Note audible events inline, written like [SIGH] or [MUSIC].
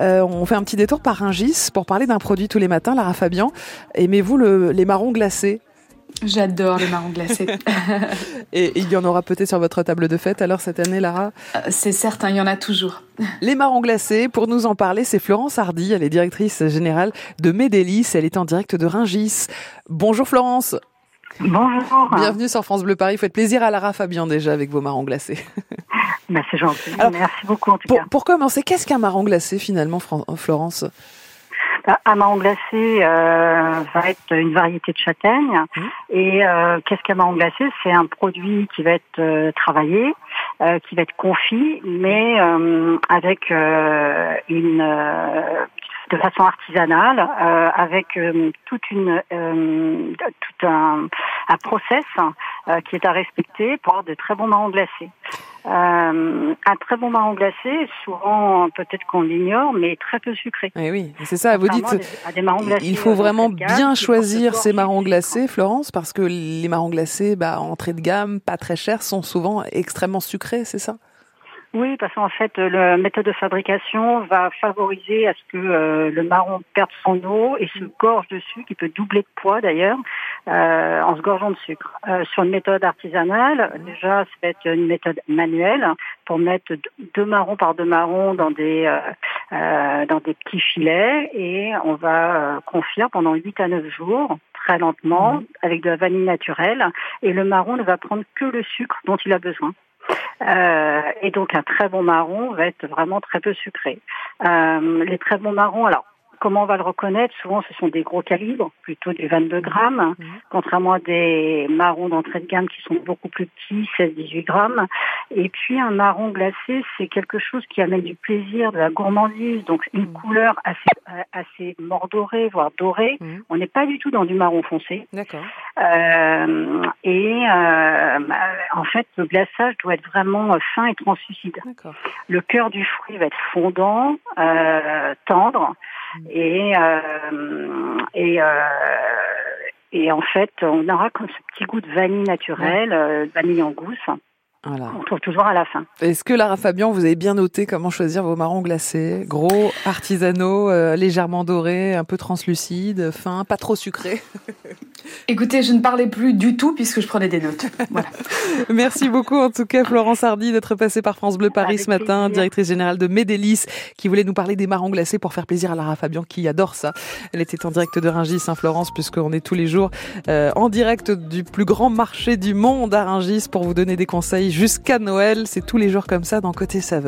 Euh, on fait un petit détour par Ringis pour parler d'un produit tous les matins, Lara Fabian. Aimez-vous les marrons glacés? J'adore les marrons glacés. [LAUGHS] Et il y en aura peut-être sur votre table de fête alors cette année, Lara? Euh, C'est certain, il y en a toujours. [LAUGHS] Les marrons glacés, pour nous en parler, c'est Florence Hardy, elle est directrice générale de Médélis, elle est en direct de Ringis. Bonjour Florence Bonjour. Bienvenue sur France Bleu Paris. Faites plaisir à Lara Fabian déjà avec vos marrons glacés. [LAUGHS] Ben, c'est gentil. Merci beaucoup en tout pour, cas. Pour commencer, qu'est-ce qu'un marron glacé finalement, Florence? Bah, un marron glacé euh, va être une variété de châtaigne. Mmh. Et euh, qu'est-ce qu'un marron glacé? C'est un produit qui va être euh, travaillé, euh, qui va être confit, mais euh, avec une de façon artisanale, euh, avec euh, toute une euh, tout un, un process qui est à respecter pour avoir de très bons marrons glacés. Un très bon marron glacé, souvent peut-être qu'on l'ignore, mais très peu sucré. Et eh oui, c'est ça. Vous dites, il faut vraiment bien choisir ces marrons glacés, Florence, parce que les marrons glacés, bah, entrée de gamme, pas très chers, sont souvent extrêmement sucrés, c'est ça? Oui, parce qu'en fait, la méthode de fabrication va favoriser à ce que euh, le marron perde son eau et se gorge de sucre, qui peut doubler de poids d'ailleurs, euh, en se gorgeant de sucre. Euh, sur une méthode artisanale, déjà, ça va être une méthode manuelle pour mettre deux marrons par deux marrons dans des dans des petits filets et on va confire pendant 8 à 9 jours très lentement mmh. avec de la vanille naturelle et le marron ne va prendre que le sucre dont il a besoin. Euh, et donc un très bon marron va être vraiment très peu sucré. Euh, les très bons marrons, alors Comment on va le reconnaître Souvent, ce sont des gros calibres, plutôt du 22 grammes, mhm. contrairement à des marrons d'entrée de gamme qui sont beaucoup plus petits, 16-18 grammes. Et puis, un marron glacé, c'est quelque chose qui amène du plaisir, de la gourmandise, donc une mhm. couleur assez, assez mordorée, voire dorée. Mhm. On n'est pas du tout dans du marron foncé. D'accord. Euh, et euh, en fait, le glaçage doit être vraiment fin et translucide. Le cœur du fruit va être fondant, euh, tendre. Et, euh, et, euh, et en fait, on aura comme ce petit goût de vanille naturelle, euh, vanille en gousse. On trouve toujours à la fin. Est-ce que Lara Fabian, vous avez bien noté comment choisir vos marrons glacés? Gros, artisanaux, euh, légèrement dorés, un peu translucides, fins, pas trop sucrés? [LAUGHS] Écoutez, je ne parlais plus du tout puisque je prenais des notes. Voilà. [LAUGHS] Merci beaucoup en tout cas Florence Hardy d'être passée par France Bleu Paris ce matin, directrice générale de Médélis, qui voulait nous parler des marrons glacés pour faire plaisir à Lara Fabian qui adore ça. Elle était en direct de Ringis, Saint-Florence, puisqu'on est tous les jours euh, en direct du plus grand marché du monde à Ringis pour vous donner des conseils jusqu'à Noël. C'est tous les jours comme ça dans Côté Saveur.